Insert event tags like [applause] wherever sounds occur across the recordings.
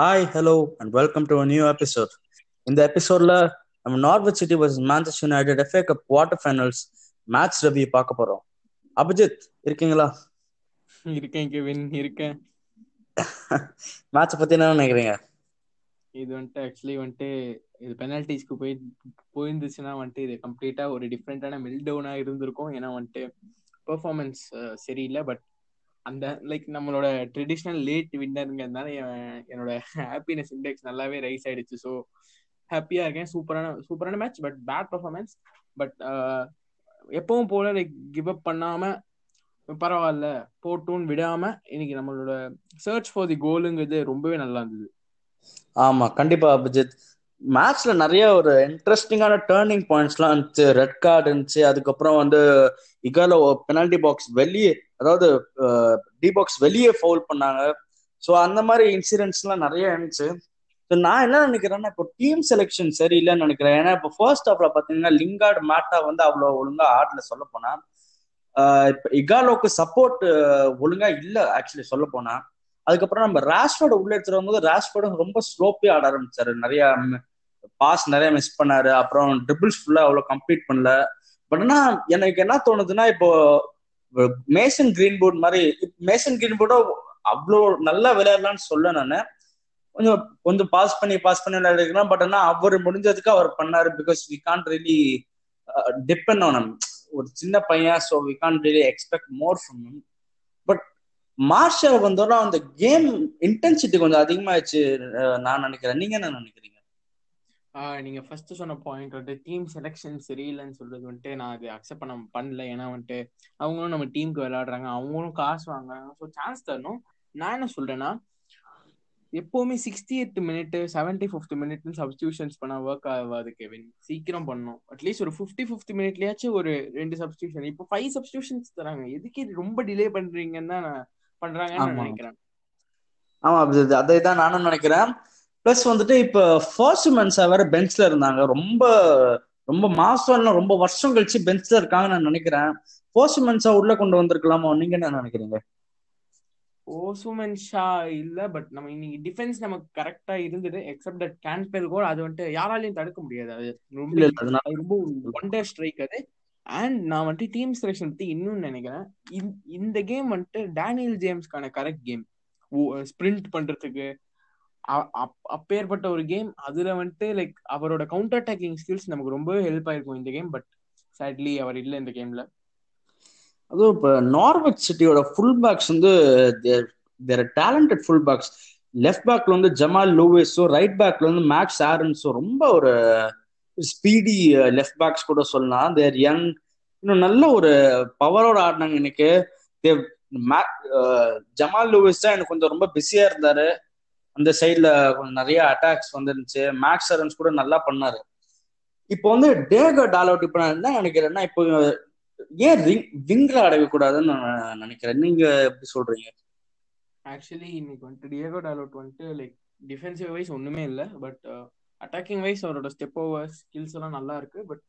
Hi hello and welcome to new episode இந்த எபிசோட்ல நம்ம Norwich city versus Manchester United FA cup quarter finals match review பார்க்க போறோம். அபிஜித் இருக்கீங்களா? [laughs] இருக்கேன் கெவின். இருக்கேன். [laughs] மேட்சை பத்தி என்ன நினைக்கிறீங்க? இது வந்துட்டு ஆக்சுவலி வந்துட்டு இது பெனால்டிஸ்க்கு போய் போயிருந்துச்சுன்னா வந்துட்டு இது கம்ப்ளீட்டா ஒரு டிஃப்ரெண்டான மில் டவுனா இருந்திருக்கும். ஏன்னா வந்துட்டு பெர்ஃபார்மன்ஸ் சரியில்லை. பட் அந்த லைக் நம்மளோட ட்ரெடிஷ்னல் லேட் வின்னருங்கிறதுனால என்னோட ஹாப்பினஸ் இண்டெக்ஸ் நல்லாவே ரைஸ் ஆயிடுச்சு. ஸோ ஹாப்பியா இருக்கேன். சூப்பரான சூப்பரான match but bad performance but எப்பவும் போல லைக் கிவ் அப் பண்ணாம பரவாயில்ல போட்டுன்னு விடாம இன்னைக்கு நம்மளோட சர்ச் ஃபார் தி கோலுங்கிறது ரொம்பவே நல்லா இருந்தது. ஆமா கண்டிப்பா அபிஜித். மேட்ச்ல நிறைய ஒரு இன்ட்ரெஸ்டிங்கான டேர்னிங் பாயிண்ட்ஸ்லாம் இருந்துச்சு. ரெட் கார்டு இருந்துச்சு. அதுக்கப்புறம் வந்து இகாலோ பெனால்டி பாக்ஸ் வெளியே அதாவது டி பாக்ஸ் வெளியே ஃபவுல் பண்ணாங்க. ஸோ அந்த மாதிரி இன்சிடென்ட்ஸ்லாம் நிறைய இருந்துச்சு. ஸோ நான் என்ன நினைக்கிறேன்னா இப்போ டீம் செலெக்ஷன் சரியில்லைன்னு நினைக்கிறேன். ஏன்னா இப்போ ஃபர்ஸ்ட் ஹாஃப்ல பார்த்தீங்கன்னா லிங்கார்டு மேட்டா வந்து அவ்வளோ ஒழுங்கா ஆடல சொல்ல போனா. இப்போ இகாலோக்கு சப்போர்ட் ஒழுங்கா இல்லை ஆக்சுவலி சொல்ல போனா. அதுக்கப்புறம் நம்ம ரேஷ்போர்டு உள்ள எடுத்துட்டு வரும்போது ரேஷ்போர்டும் ரொம்ப ஸ்லோப்பே ஆட ஆரம்பிச்சாரு. நிறைய பாஸ் நிறைய மிஸ் பண்ணாரு. அப்புறம் ட்ரிபிள்ஸ் ஃபுல்லா அவ்வளவு கம்ப்ளீட் பண்ணல. பட் ஆனா எனக்கு என்ன தோணுதுன்னா இப்போ மேசன் கிரீன்போர்ட் மாதிரி மேசன் கிரீன்போர்டோ அவ்வளோ நல்லா விளையாடலாம்னு சொல்ல நான். கொஞ்சம் கொஞ்சம் பாஸ் பண்ணி பாஸ் பண்ணி விளையாடுறேன் பட் ஆனா அவர் முடிஞ்சதுக்கு அவர் பண்ணாரு. Because we can't really depend on ஒரு சின்ன பையன் so we can't really expect more from but Martial வந்தோன்னா அந்த கேம் இன்டென்சிட்டி கொஞ்சம் அதிகமாயிடுச்சு நான் நினைக்கிறேன். நீங்க என்ன நினைக்கிறீங்க? நீங்க ஃபர்ஸ்ட் சொன்ன பாயிண்ட் வந்துட்டு டீம் செலெக்ஷன் சரியில்லைன்னு சொல்றது வந்துட்டு நான் அது அக்செப்ட் பண்ண பண்ணல. ஏன்னா வந்துட்டு அவங்களும் நம்ம டீமுக்கு விளையாடுறாங்க. அவங்களும் காசு வாங்குறாங்க. ஸோ சான்ஸ் தரணும். நான் என்ன சொல்றேன்னா எப்பவுமே sixty eight minute seventy fifth மினிட்னு substitutions பண்ண ஒர்க் ஆகாது கெவின் சீக்கிரம் பண்ணும் அட்லீஸ்ட் ஒரு ஃபிஃப்டி ஃபிஃப்த் மினிட்லயாச்சும் ஒரு ரெண்டு சப்ஸ்டியூஷன் இப்போ ஃபைவ் சப்ஸ்டியூஷன்ஸ் தராங்க. எதுக்கு ரொம்ப டிலே பண்றீங்கன்னு தான் பண்றாங்கன்னு நினைக்கிறேன். ஆமா அதை தான் நானும் நினைக்கிறேன். பிளஸ் வந்துட்டு இப்ப ஃபர்ஸ்ட் மென்ஸா வேற பெஞ்ச்ல இருந்தாங்க. ரொம்ப ரொம்ப மாசம் ரொம்ப வருஷம் கழிச்சு பெஞ்ச்ல இருக்காங்கன்னு நான் நினைக்கிறேன். மென்ஸா உள்ள கொண்டு வந்திருக்கலாமோ? நீங்க என்ன நினைக்கிறீங்க? ஓசுமன் ஷா இல்ல பட் நம்ம இன்னைக்கு டிஃபென்ஸ் நமக்கு கரெக்டா இருந்தது. எக்ஸப்ட் தட் கேன்பெல் கோல் அது வந்துட்டு யாராலையும் தடுக்க முடியாது. அது ரொம்ப ரொம்ப ஒண்டர் ஸ்ட்ரைக் அது. அண்ட் நான் வந்துட்டு டீம் செலெக்ஷன் பத்தி இன்னும் நினைக்கிறேன். இந்த கேம் வந்துட்டு டேனியல் ஜேம்ஸ்க்கான கரெக்ட் கேம் ஸ்பிரிண்ட் பண்றதுக்கு அப்பேற்பட்ட ஒரு கேம். அதுல வந்துட்டு லைக் அவரோட கவுண்டர் அட்டாக்கிங் ஸ்கில்ஸ் நமக்கு ரொம்பவே ஹெல்ப் ஆயிருக்கும் இந்த கேம் பட் சேட்லி அவர் இல்லை இந்த கேம்ல அதுவும் இப்போ நார்வெக் சிட்டியோட ஃபுல் பேக்ஸ் வந்து their talented full backs left பேக்ல வந்து ஜமால் லூவிஸோ ரைட் பேக்ல வந்து மேக்ஸ் ஆரன்ஸோ ரொம்ப ஒரு ஸ்பீடி லெஃப்ட் பேக்ஸ் கூட சொல்லலாம். தேர் யங் இன்னும் நல்ல ஒரு பவரோட ஆடினாங்க இன்னைக்கு. ஜமால் லூவிஸ் தான் எனக்கு கொஞ்சம் ரொம்ப பிஸியா இருந்தாரு. அந்த சைட்ல கொஞ்சம் நிறைய அட்டாக்ஸ் வந்துருந்துச்சு. மேக்ஸ் அரன்ஸ் கூட நல்லா பண்ணாரு. இப்போ வந்து டேகோ டால் அவுட் இப்போ நான் என்ன நினைக்கிறேன்னா இப்போ ஏன் விங்ல அடையக்கூடாதுன்னு நான் நினைக்கிறேன். நீங்க எப்படி சொல்றீங்க? ஆக்சுவலி இன்னைக்கு வந்துட்டு டியகோ டாலோட் வந்துட்டு லைக் டிஃபென்சிவ் வைஸ் ஒன்றுமே இல்லை. பட் அட்டாக்கிங் வைஸ் அவரோட ஸ்டெப் ஓவர் ஸ்கில்ஸ் எல்லாம் நல்லா இருக்கு. பட்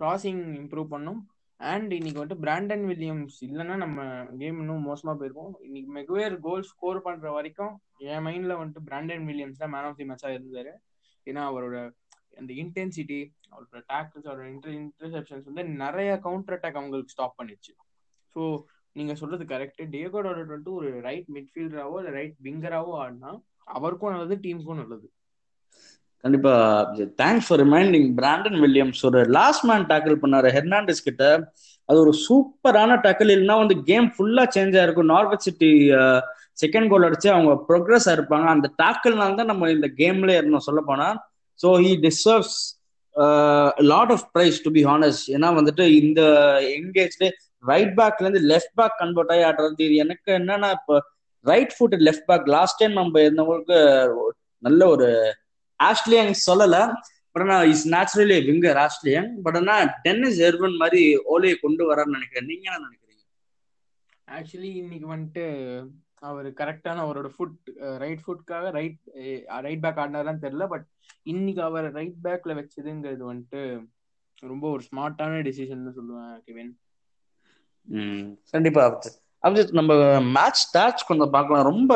கிராசிங் இம்ப்ரூவ் பண்ணும். அண்ட் இன்னைக்கு வந்துட்டு பிராண்டன் வில்லியம்ஸ் இல்லைன்னா நம்ம கேம் இன்னும் மோசமா போயிருக்கும். இன்னைக்கு மெகுவேர் கோல் ஸ்கோர் பண்ற வரைக்கும் என் மைண்ட்ல வந்துட்டு பிராண்டன் வில்லியம்ஸ் தான் மேன் ஆஃப் தி மேட்சா இருந்தாரு. ஏன்னா அவரோட அந்த இன்டென்சிட்டி அவரோட டேக்கிள்ஸ் அவரோட இன்டர் இன்டர்செப்ஷன்ஸ் வந்து நிறைய கவுண்டர் அட்டாக் அவங்களுக்கு ஸ்டாப் பண்ணிச்சு ஸோ நீங்க சொல்றது கரெக்ட் டேகோட வந்துட்டு ஒரு ரைட் மிட்ஃபீல்டராவோ இல்லை ரைட் விங்கராவோ ஆடினா அவருக்கும் நல்லது டீமுக்கும் நல்லது. கண்டிப்பா thanks for reminding Brandon Williams ஒரு லாஸ்ட் மேன் டேக்கிள் பண்ணாரு ஹெர்னாண்டஸ் கிட்ட. அது ஒரு சூப்பரான டேக்கிள் இல்லைன்னா வந்து கேம் ஃபுல்லா சேஞ்ச் ஆயிருக்கும். நார்வெட் சிட்டி செகண்ட் கோல் அடிச்சு அவங்க ப்ரோக்ரஸ் ஆயிருப்பாங்க அந்த டேக்கிள்னால தான் நம்ம இந்த கேம்ல இருந்தோம் சொல்ல போனா. So he deserves lot of praise to be honest ஏன்னா வந்துட்டு இந்த எங்கேஜ்டு ரைட் பேக்ல இருந்து லெஃப்ட் பேக் கன்வெர்ட் ஆகி ஆடுறது. இது எனக்கு என்னன்னா இப்போ right foot left back last time நம்ம இருந்தவங்களுக்கு நல்ல ஒரு ஆஸ்ட்லியங் சொல்லல. பட் ஆனா is naturally winger Ashley Young but ஆனா டென்னிஸ் எர்வன் மாதிரி ஓலையை கொண்டு வரான்னு நினைக்கிறேன். நீங்க என்ன நினைக்கிறீங்க? ஆக்சுவலி இன்னைக்கு வந்துட்டு அவர் கரெக்டான அவரோட ஃபுட் ரைட் ஃபுட்காக ரைட் ரைட் பேக் ஆடினாரான்னு தெரியல. பட் இன்னைக்கு அவர் ரைட் பேக்ல வச்சதுங்கிறது வந்துட்டு ரொம்ப ஒரு ஸ்மார்ட்டான டிசிஷன் சொல்லுவேன் கிவின் கண்டிப்பா. அபிஜித் நம்ம மேட்ச் ஸ்டாட்ச் கொஞ்சம் பார்க்கலாம். ரொம்ப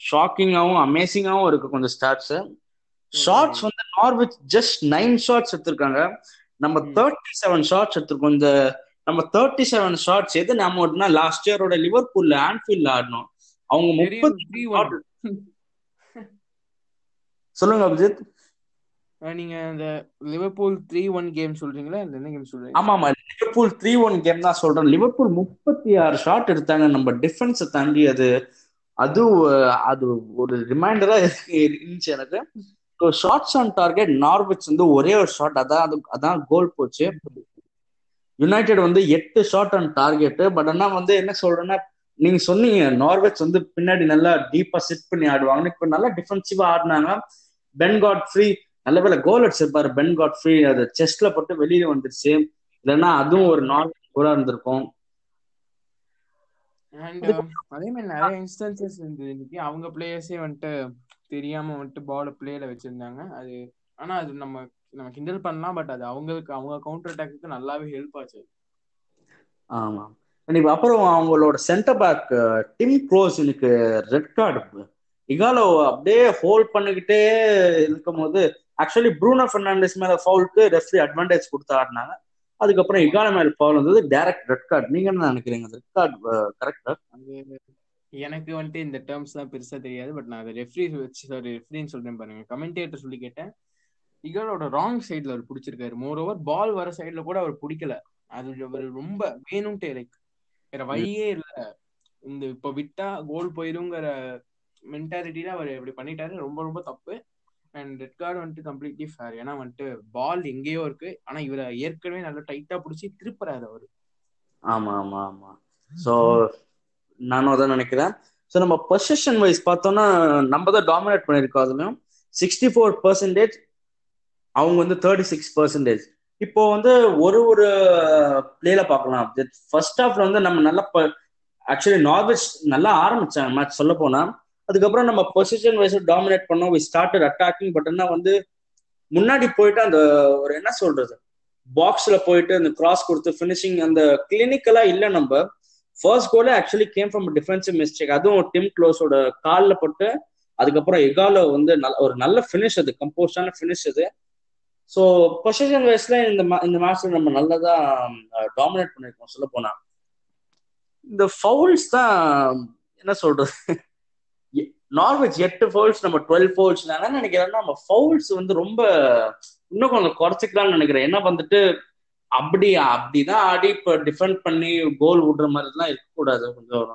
ஷாக்கிங்காவும் அமேசிங்காவும் இருக்கு கொஞ்சம் ஸ்டாட்ஸ் ஷார்ட்ஸ் வந்து நார்விச் ஜஸ்ட் நைன் ஷார்ட்ஸ் எடுத்திருக்காங்க. நம்ம தேர்ட்டி செவன் ஷார்ட்ஸ் எடுத்திருக்கோம். இந்த நம்ம தேர்ட்டி செவன் ஷார்ட்ஸ் எது நம்ம லாஸ்ட் இயரோட லிவர்பூல்ல ஆன்ஃபீல்ட்ல ஆடணும் அவங்க முப்பது சொல்லுங்க அபிஜித். நீங்க இந்த லிவர்பூல் த்ரீ ஒன் கேம் சொல்றீங்களா? இந்த என்ன கேம் சொல்றீங்க? ஆமா ஆமா. லிவர்பூல் த்ரீ ஒன் கேம் தான் சொல்றேன் லிவர்பூல் முப்பத்தி ஆறு ஷாட் எடுத்தாங்க. நம்ம டிஃபென்ஸ் தாண்டி அது அது அது ஒரு ரிமைண்டரா இருந்துச்சு எனக்கு. So shots on target Norwich வந்து ஒரே ஒரு ஷாட் அதான் அது அதான் கோல் போச்சு. யுனைடெட் வந்து எட்டு ஷார்ட் ஆன் டார்கெட் பட் ஆனா வந்து என்ன சொல்றேன்னா நீங்க சொன்னீங்க நார்வெச் வந்து பின்னாடி நல்லா டீப்பா செட் பண்ணி ஆடுவாங்க இப்ப நல்லா டிஃபென்சிவா ஆடினாங்க. பென் காட் ஃப்ரீ நல்ல வேலை கோல் அடிச்சிருப்பாரு. பென் காட் ஃப்ரீ அது செஸ்ட்ல போட்டு வெளியே வந்துருச்சு. இல்லைன்னா அதுவும் ஒரு நார்மல் கோலா இருந்திருக்கும். அண்ட் அதே மாதிரி நிறைய இன்ஸ்டன்சஸ் இருந்தது இன்னைக்கு அவங்க பிளேயர்ஸே வந்துட்டு தெரியாம வந்துட்டு பால பிளேல வச்சிருந்தாங்க. அது ஆனா அது நம்ம நம்ம கிண்டல் பண்ணலாம் பட் அது அவங்களுக்கு அவங்க கவுண்டர் அட்டாக்கு நல்லாவே ஹெல்ப் ஆச்சு ஆமா. இப்போ அப்புறம் அவங்களோட சென்டர் பேக் டிம் க்ளோஸ் எனக்கு ரெட் கார்டு இகாலோ அப்படியே ஹோல்ட் பண்ணிக்கிட்டே இருக்கும் போது ஆக்சுவலி ப்ரூனோ பெர்னாண்டஸ் மேல ஃபவுலுக்கு ரெஃப்ரி அட்வான்டேஜ் கொடுத்து ஆடினாங்க. அதுக்கப்புறம் இகாலோ மேல ஃபவுல் வந்தது? டைரக்ட் ரெட் கார்டு நீங்க என்ன நினைக்கிறீங்க? ரெட் கார்டு கரெக்டா எனக்கு வந்துட்டு இந்த டேர்ம்ஸ் தான் பெருசா தெரியாது பட் நான் அதை ரெஃப்ரி வச்சு சாரி ரெஃப்ரின்னு சொல்றேன் பாருங்க. கமெண்டேட்டர் சொல்லி கேட்டேன். இகாலோட ராங் சைட்ல அவர் பிடிச்சிருக்காரு. மோர் ஓவர் பால் வர சைட்ல கூட அவர் பிடிக்கல. அது அவர் ரொம்ப வேணும்ட்டே லைக் வேற வழியே இல்ல. இந்த இப்ப விட்டா கோல் போயிருங்கிற மென்டாலிட்டியில அவர் இப்படி பண்ணிட்டாரு. ரொம்ப ரொம்ப தப்பு. அண்ட் ரெட் கார்டு வந்துட்டு கம்ப்ளீட்லி ஃபேர் ஏன்னா வந்துட்டு பால் எங்கேயோ இருக்கு. ஆனா இவரை ஏற்கனவே நல்லா டைட்டா பிடிச்சி திருப்புறாரு அவரு. ஆமா ஆமா ஆமா. சோ நானும் அதான் நினைக்கிறேன். ஸோ நம்ம பொசிஷன் வைஸ் பார்த்தோம்னா நம்ம தான் டாமினேட் பண்ணியிருக்கோம் அதுலயும். சிக்ஸ்டி ஃபோர் பர்சன்டேஜ் அவங்க வந்து தேர்ட்டி சிக்ஸ் பர்சன்டேஜ் இப்போ வந்து ஒரு ஒரு பிளேல பார்க்கலாம். ஃபர்ஸ்ட் ஹாஃப்ல வந்து நம்ம நல்லா ஆக்சுவலி நார்வெஜ் நல்லா ஆரம்பிச்சாங்க. மேட்ச் சொல்ல போனா. அதுக்கப்புறம் நம்ம பொசிஷன் வைஸ் டாமினேட் பண்ணோம். வி ஸ்டார்டட் அட்டாக்கிங் பட் என்ன வந்து முன்னாடி போயிட்டு அந்த ஒரு என்ன சொல்றது? பாக்ஸ்ல போயிட்டு அந்த கிராஸ் கொடுத்து ஃபினிஷிங் அந்த கிளினிக்கலா இல்லை நம்ம. ஃபர்ஸ்ட் கோல actually game from defensive mistake அதுவும் டிம் க்ளோஸோட காலில் போட்டு அதுக்கப்புறம் எகால வந்து ஒரு நல்ல ஃபினிஷ் அது கம்போஸ்டான ஃபினிஷ் அது. ஸோ பொசிஷன் வைஸ்ல இந்த இந்த மேட்ச்ல நம்ம நல்லதா டாமினேட் பண்ணிருக்கோம் சொல்ல போனா இந்த ஃபவுல்ஸ் தான் என்ன சொல்றது? நார்வெஜ் எட்டு ஃபவுல்ஸ் நம்ம டுவெல் ஃபவுல்ஸ் நான் நினைக்கிறேன்னா நம்ம ஃபவுல்ஸ் வந்து ரொம்ப இன்னும் கொஞ்சம் குறைச்சிக்கலாம்னு நினைக்கிறேன். என்ன வந்துட்டு அப்படி அப்படிதான் ஆடி இப்போ டிஃபெண்ட் பண்ணி கோல் விடுற மாதிரிலாம் இருக்கக்கூடாது. கொஞ்சம்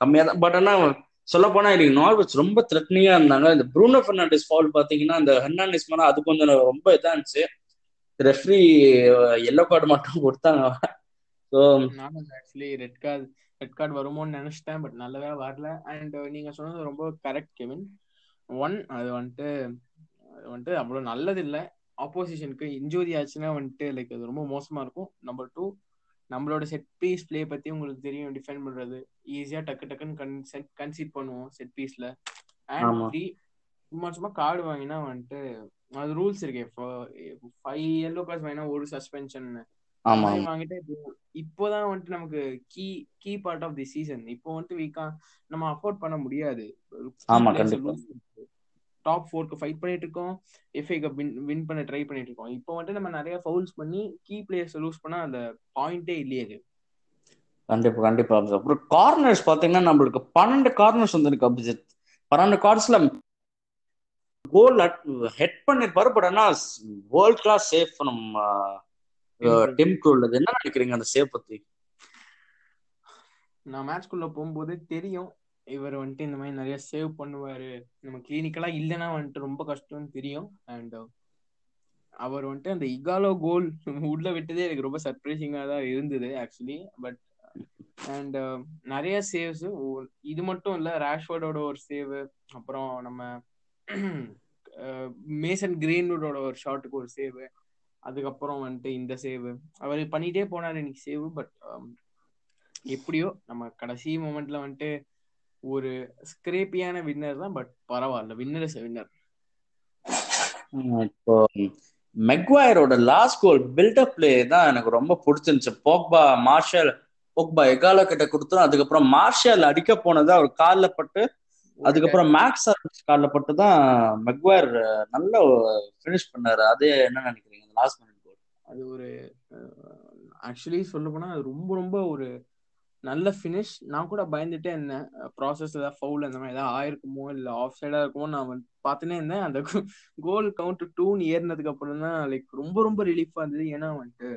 கம்மியாக தான். பட் ஆனால் சொல்ல போனா இன்னைக்கு நார்வெஜ் ரொம்ப த்ரெட்னியா இருந்தாங்க. இந்த ப்ரூனோ பெர்னாண்டிஸ் ஃபால் பாத்தீங்கன்னா இந்த ஹெர்னாண்டிஸ் மேல அது கொஞ்சம் ரொம்ப இதா இருந்துச்சு. ரெஃப்ரி எல்லோ கார்டு மட்டும் கொடுத்தாங்க. So actually red card red card வருமோன்னு நினைச்சிட்டேன் பட் நல்லவே வரல. அண்ட் நீங்க சொன்னது ரொம்ப கரெக்ட் கெவின். ஒன் அது வந்துட்டு அது வந்துட்டு அவ்வளோ நல்லது இல்லை ஆப்போசிஷனுக்கு இன்ஜூரி ஆச்சுன்னா வந்துட்டு லைக் அது ரொம்ப மோசமா இருக்கும். நம்பர் டூ நம்மளோட செட் பீஸ் பிளே பத்தி உங்களுக்கு தெரியும் டிஃபெண்ட் பண்றது. ஈஸியா டக்கு டக்குன்னு கன்சீட் பண்ணுவோம் செட் பீஸ்ல அண்ட் த்ரீ சும்மா சும்மா கார்டு வாங்கினா வந்துட்டு அது ரூல்ஸ் இருக்கே ஃபைவ் எல்லோ கார்ட்ஸ் வாங்கினா ஒரு சஸ்பென்ஷன் வாங்கிட்டு இப்போதான் வந்துட்டு நமக்கு key key part of the season இப்போ வந்துட்டு வீக்கா நம்ம அஃபோர்ட் பண்ண முடியாது. டாப் ஃபோர்க்கு ஃபைட் பண்ணிட்டு இருக்கோம். எஃப்ஐ கப் வின் வின் பண்ண ட்ரை பண்ணிட்டு இருக்கோம். இப்போ வந்துட்டு நம்ம நிறைய ஃபவுல்ஸ் பண்ணி கீ பிளேயர்ஸ் லூஸ் பண்ணா அந்த பாயிண்டே இல்லையே கண்டிப்பா கண்டிப்பா. அப்புறம் கார்னர்ஸ் பாத்தீங்கன்னா நம்மளுக்கு பன்னெண்டு கார்னர்ஸ் வந்துருக்கு அபிஜித். பன்னெண்டு கார்னர்ஸ்ல கோல் ஹெட் பண்ணிருப்பாரு பட் ஆனா வேர்ல்ட் கிளாஸ் சேஃப் நம்ம டிம் க்ரூல் என்ன நினைக்கிறீங்க அந்த சேவ் பத்தி? நான் மேட்ச்குள்ள போகும்போது தெரியும். இவர் வந்துட்டு இந்த மாதிரி நிறைய சேவ் பண்ணுவாரு. நம்ம கிளினிக்கலா இல்லைன்னா வந்துட்டு ரொம்ப கஷ்டம்னு தெரியும். அண்ட் அவர் வந்துட்டு அந்த இகாலோ கோல் உள்ள விட்டதே எனக்கு ரொம்ப சர்ப்ரைசிங்கா தான் இருந்தது ஆக்சுவலி பட் அண்ட் நிறைய சேவ்ஸ் இது மட்டும் இல்ல ரேஷ்வர்டோட ஒரு சேவ் அப்புறம் நம்ம [clears throat] மேசன் கிரீன்வுட்டோட ஒரு ஷாட்டுக்கு ஒரு சேவ் அதுக்கப்புறம் வந்துட்டு இந்த சேவ் அவர் பண்ணிட்டே போனார் இன்னைக்கு சேவ் பட் எப்படியோ நம்ம கடைசி மூமெண்ட்ல வந்துட்டு ஒரு ஸ்கிரேப்பியான வின்னர் தான் பட் பரவாயில்ல வின்னர் இஸ் வின்னர் இப்போ மெக்வாயரோட லாஸ்ட் கோல் பில்டப் பிளே தான் எனக்கு ரொம்ப பிடிச்சிருந்துச்சு. போக்பா மார்ஷல் போக்பா எகாலோ கிட்ட கொடுத்தோம் அதுக்கப்புறம் மார்ஷல் அடிக்க போனது அவர் காலில் பட்டு அதுக்கப்புறம் மேக்ஸ் கார்ல போட்டு தான் மெக்வயர் நல்ல ஃபினிஷ் பண்ணாரு. அதே என்ன நினைக்கிறீங்க? லாஸ்ட் மினிட் கோல் அது ஒரு ஆக்சுவலி சொல்ல போனா அது ரொம்ப ரொம்ப ஒரு நல்ல ஃபினிஷ் நான் கூட பயந்துட்டே இருந்தேன். ப்ராசஸ் ஏதாவது ஃபவுல் அந்த மாதிரி ஏதாவது ஆயிருக்குமோ இல்லை ஆஃப் சைடாக இருக்குமோ நான் வந்து பார்த்துனே இருந்தேன். அந்த கோல் கவுண்ட் டூன்னு ஏறினதுக்கு அப்புறம் தான் லைக் ரொம்ப ரொம்ப ரிலீஃபாக இருந்தது. ஏன்னா வந்துட்டு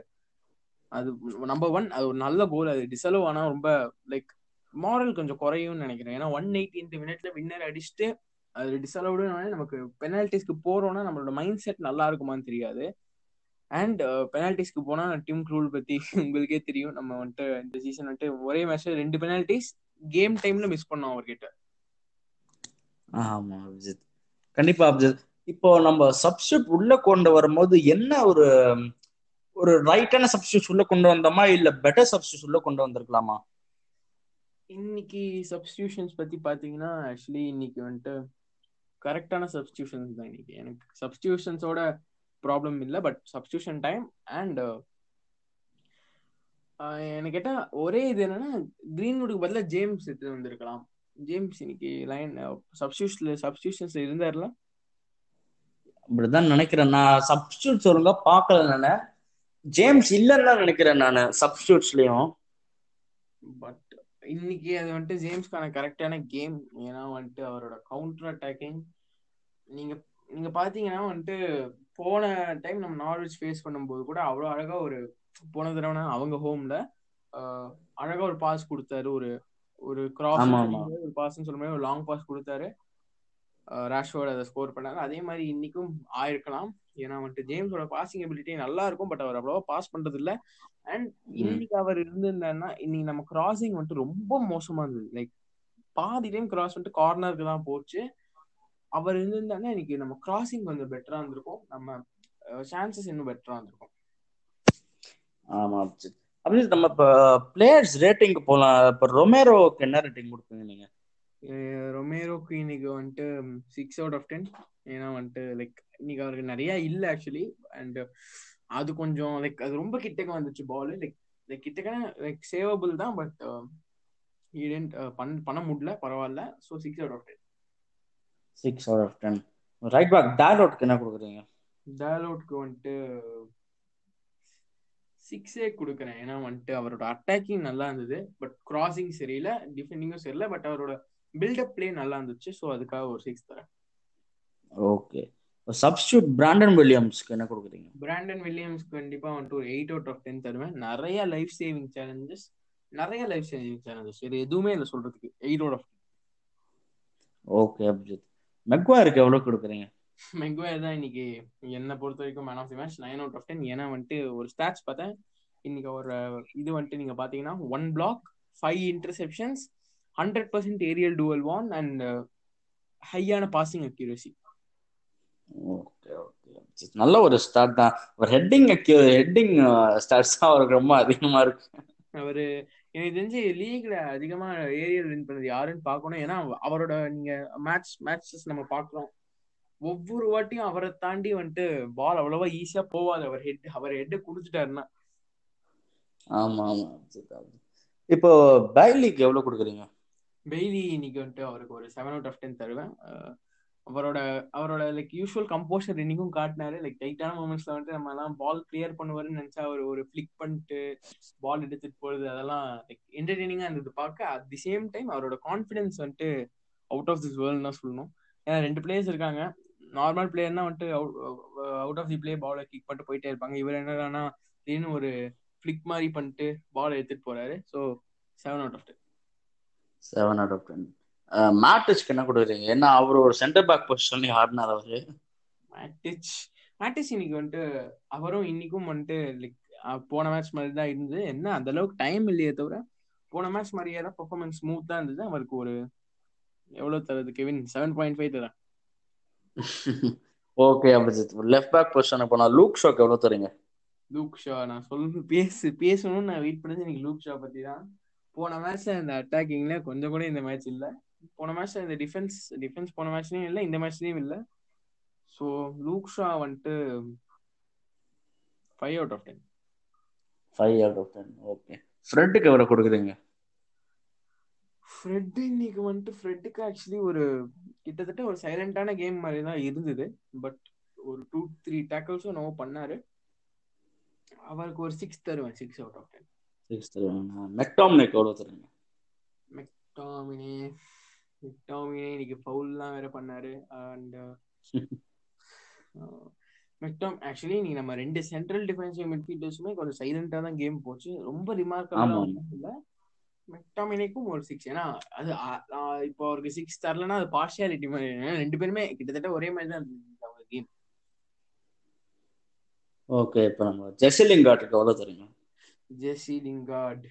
அது நம்பர் ஒன் அது ஒரு நல்ல கோல் அது டிசலவ் ஆனால் ரொம்ப லைக் மாரல் கொஞ்சம் குறையும்னு நினைக்கிறேன். ஏன்னா ஒன் எயிட்டி மினிட்ல வின்னர் அடிச்சுட்டு அது டிசலவுடு நமக்கு பெனால்டிஸ்க்கு போறோம்னா நம்மளோட மைண்ட் செட் நல்லா இருக்குமான்னு தெரியாது. அண்ட் பெனால்டிஸ்க்கு போனா டீம் க்ரூல் பத்தி [laughs] உங்களுக்கே தெரியும். நம்ம வந்துட்டு இந்த சீசன் வந்துட்டு ஒரே மேட்ச்ல ரெண்டு பெனால்டிஸ் கேம் டைம்ல மிஸ் பண்ணோம் அவர்கிட்ட. ஆமா அபிஜித். கண்டிப்பா அபிஜித். இப்போ நம்ம சப்ஸ்டியூட் உள்ள கொண்டு வரும்போது என்ன ஒரு ஒரு ரைட்டான சப்ஸ்டியூட் உள்ள கொண்டு வந்தோமா? இல்ல பெட்டர் சப்ஸ்டியூட் உள்ள கொண்டு வந்திருக்கலாமா? இன்னைக்கு சப்ஸ்டியூஷன்ஸ் பத்தி பாத்தீங்கன்னா ஆக்சுவலி இன்னைக்கு வந்துட்டு கரெக்டான சப்ஸ்டியூஷன்ஸ் தான் இன்னைக்கு. எனக்கு சப்ஸ்டியூஷன்ஸோட ப்ராப்ளம் இல்லை பட் சப்ஸ்டியூஷன் டைம் அண்ட் எனக்கு கேட்டா ஒரே இது என்னன்னா கிரீன்வுட்டுக்கு பதிலாக ஜேம்ஸ் எடுத்து வந்திருக்கலாம். ஜேம்ஸ் இன்னைக்கு லைன் சப்ஸ்டியூஷன்ல சப்ஸ்டியூஷன்ஸ்ல இருந்தார்ல அப்படிதான் நினைக்கிறேன். நான் சப்ஸ்டியூட்ஸ் ஒழுங்கா பார்க்கல நானு. ஜேம்ஸ் இல்லைன்னு தான் நினைக்கிறேன் நான் சப்ஸ்டியூட்ஸ்லயும் பட் இன்னைக்கு அது வந்துட்டு ஜேம்ஸ்க்கான கரெக்டான கேம் ஏன்னா வந்துட்டு அவரோட கவுண்டர் அட்டாக்கிங் நீங்க நீங்க பாத்தீங்கன்னா வந்துட்டு போன டைம் நம்ம நார்வெஜ் ஃபேஸ் பண்ணும்போது கூட அவ்வளோ அழகா ஒரு போன தடவை அவங்க ஹோம்ல அழகா ஒரு பாஸ் கொடுத்தாரு. ஒரு ஒரு கிராஸ் ஒரு பாஸ்ன்னு சொல்ல ஒரு லாங் பாஸ் கொடுத்தாரு. ரேஷ்வோர்ட் அதை ஸ்கோர் பண்ணாரு. அதே மாதிரி இன்னைக்கும் ஆயிருக்கலாம். ஏன்னா வந்துட்டு ஜேம்ஸோட பாசிங் எபிலிட்டி நல்லா இருக்கும் பட் அவர் அவ்வளவா பாஸ் பண்றது இல்ல அண்ட் இன்னைக்கு அவர் இருந்திருந்தாருன்னா இன்னைக்கு நம்ம கிராசிங் வந்துட்டு ரொம்ப மோசமா இருந்தது. லைக் பாதி டைம் கிராஸ் வந்துட்டு கார்னருக்கு தான் போச்சு. அவர் இருந்திருந்தாருன்னா இன்னைக்கு நம்ம கிராசிங் கொஞ்சம் பெட்டரா இருந்திருக்கும். நம்ம சான்சஸ் இன்னும் பெட்டரா இருந்திருக்கும். ஆமா அபிஜித் அபிஜித் நம்ம இப்போ பிளேயர்ஸ் ரேட்டிங் போலாம். இப்போ ரொமேரோக்கு என்ன ரேட்டிங் கொடுப்பீங்க நீங்க? ரொமேரோக்கு இன்னைக்கு வந்துட்டு சிக்ஸ் அவுட் ஆஃப் டென் ஏன்னா வந்துட்டு லைக் இன்னைக்கு அவருக்கு நிறைய இல்லை ஆக்சுவலி அண்ட் அது கொஞ்சம் லைக் அது ரொம்ப கிட்டக்க வந்துச்சு பால் லைக் லைக் கிட்டக்க லைக் சேவபிள் தான் பட் ஈடென்ட் பண் பண்ண முடியல பரவாயில்ல. So six out of ten six out of ten right back Dalot அவுட்க்கு என்ன கொடுக்குறீங்க? டேல் அவுட்க்கு வந்துட்டு சிக்ஸே கொடுக்குறேன். ஏன்னா வந்துட்டு அவரோட அட்டாக்கிங் நல்லா இருந்தது. பட் கிராசிங் சரியில்லை டிஃபெண்டிங்கும் சரியில்லை பட் அவரோட பில்டப் பிளே நல்லா இருந்துச்சு. ஸோ அதுக்காக ஒரு சிக்ஸ் தரேன். ஓகே சப்ஸ்டியூட் பிராண்டன் வில்லியம்ஸ்க்கு என்ன கொடுக்குறீங்க? பிராண்டன் வில்லியம்ஸ்க்கு கண்டிப்பா வந்துட்டு ஒரு எயிட் அவுட் ஆஃப் டென் தருவேன். நிறைய லைஃப் சேவிங் சேலஞ்சஸ் நிறைய லைஃப் சேவிங் சேலஞ்சஸ் இது எதுவுமே இல்லை சொல்றதுக்கு. Eight out of okay Abhijit. மெக்வாருக்கு எவ்வளவு கொடுக்குறீங்க? மெக்வாயர் தான் இன்னைக்கு என்னை பொறுத்த வரைக்கும் man of the match nine out of ten ஏன்னா வந்துட்டு ஒரு ஸ்டாட்ச் பார்த்தேன். இன்னைக்கு ஒரு இது வந்துட்டு நீங்க பாத்தீங்கன்னா one block five interceptions hundred percent aerial duel one and ஹையான passing accuracy okay okay நல்ல ஒரு ஸ்டார்ட் தான். ஒரு ஹெட்டிங் ஹெட்டிங் ஸ்டார்ட்ஸ் தான். அவருக்கு ரொம்ப அதிகமா இருக்கு. அவரு எனக்கு தெரிஞ்சு லீக்ல அதிகமா ஏரியல் வின் பண்ணது யாருன்னு பார்க்கணும். ஏன்னா அவரோட நீங்க மேட்ச் மேட்சஸ் நம்ம பாக்குறோம் ஒவ்வொரு வாட்டியும் அவரை தாண்டி வந்துட்டு பால் அவ்வளவா ஈஸியா போவாது. அவர் ஹெட் அவர் ஹெட் குடுத்துட்டாருன்னா. ஆமா ஆமா. இப்போ பைலிக்கு எவ்வளவு கொடுக்குறீங்க? பெய்லி இன்னைக்கு வந்துட்டு அவருக்கு ஒரு செவன் அவுட் ஆஃப் டென் தருவேன். அவரோட அவரோட லைக் யூஸ்வல் கம்போஷர் இன்னைக்கும் காட்டினாரு. லைக் டைட்டான மூமெண்ட்ஸ்ல வந்துட்டு நம்ம எல்லாம் பால் கிளியர் பண்ணுவாருன்னு நினைச்சா அவர் ஒரு ஃபிளிக் பண்ணிட்டு பால் எடுத்துட்டு போறது அதெல்லாம் லைக் என்டர்டெய்னிங்கா இருந்தது. பார்க்க அட் தி சேம் டைம் அவரோட கான்ஃபிடன்ஸ் வந்துட்டு அவுட் ஆஃப் திஸ் வேர்ல்ட் தான் சொல்லணும். ஏன்னா ரெண்டு பிளேயர்ஸ் இருக்காங்க. நார்மல் பிளேயர்னா வந்துட்டு அவுட் ஆஃப் தி பிளே பாலை கிக் பண்ணிட்டு போயிட்டே இருப்பாங்க. இவர் என்னன்னா திடீர்னு ஒரு ஃபிளிக் மாதிரி பண்ணிட்டு பால் எடுத்துட்டு போறாரு. So seven out of ten seven out of ten மேட்டிச்க்கு என்ன கொடுக்குறீங்க? ஏன்னா அவர் ஒரு சென்டர் பேக் பொசிஷன்லயும் ஆடினார் அவரு. மேட்டிச் மேட்டிச் இன்னைக்கு வந்துட்டு அவரும் இன்னைக்கும் வந்துட்டு லைக் போன மேட்ச் மாதிரி தான் இருந்தது. என்ன அந்த அளவுக்கு டைம் இல்லையே தவிர போன மேட்ச் மாதிரியே தான் பெர்ஃபார்மன்ஸ் ஸ்மூத்தா இருந்தது. அவருக்கு ஒரு எவ்வளவு தருது கெவின் செவன் பாயிண்ட் ஃபைவ் தரேன். [laughs] Okay Abhijit. Left back position போனா லூக் ஷோக்கு எவ்வளவு தரீங்க? லூக் ஷா நான் சொல்லு பேசு பேசணும்னு நான் வெயிட் பண்ணது இன்னைக்கு லூக் ஷா பத்தி தான் போன மேட்ச்ல இந்த அட்டாக்கிங்ல கொஞ்சம் கூட இந்த மேட்ச் இல்ல. போன மேட்ச்ல இந்த டிஃபென்ஸ் டிஃபென்ஸ் போன மேட்ச்லயும் இல்ல இந்த மேட்ச்லயும் இல்ல. ஸோ லூக் ஷா வந்துட்டு five out of ten five out of ten okay ஃப்ரெண்டுக்கு எவ்வளவு கொடுக்குறீங்க? ஃப்ரெட் இன்னைக்கு வந்துட்டு ஃப்ரெட்டுக்கு ஆக்சுவலி ஒரு கிட்டத்தட்ட ஒரு சைலண்டான கேம் மாதிரி தான் இருந்தது. பட் ஒரு டூ த்ரீ டேக்கிள்ஸும் நம்ம பண்ணாரு. அவருக்கு ஒரு சிக்ஸ் தருவேன் six out of ten six தருவாங்க மெக்டாமினேக்கு எவ்வளோ தருவீங்க? மெக்டாமினே மெக்டாமினே இன்னைக்கு ஃபவுல்லாம் வேற பண்ணாரு. அண்ட் மெக்டாம் ஆக்சுவலி நீ நம்ம ரெண்டு சென்ட்ரல் டிஃபென்சிவ் மிட்ஃபீல்டர்ஸுமே கொஞ்சம் சைலண்டா தான் கேம் போச்சு. ரொம்ப ரிமார்க்கபிளா இல்ல. மெக்டாமினேக்கும் ஒரு சிக்ஸ் ஏன்னா அது இப்போ அவருக்கு சிக்ஸ் தரலன்னா அது பார்ஷியாலிட்டி மாதிரி. ரெண்டு பேருமே கிட்டத்தட்ட ஒரே மாதிரி தான் இருந்தது அவங்க கேம் ஓகே இப்போ நம்ம ஜெசி லிங்கார்டுக்கு எவ்வளோ தருங்க ஜெசி லிங்கார்ட்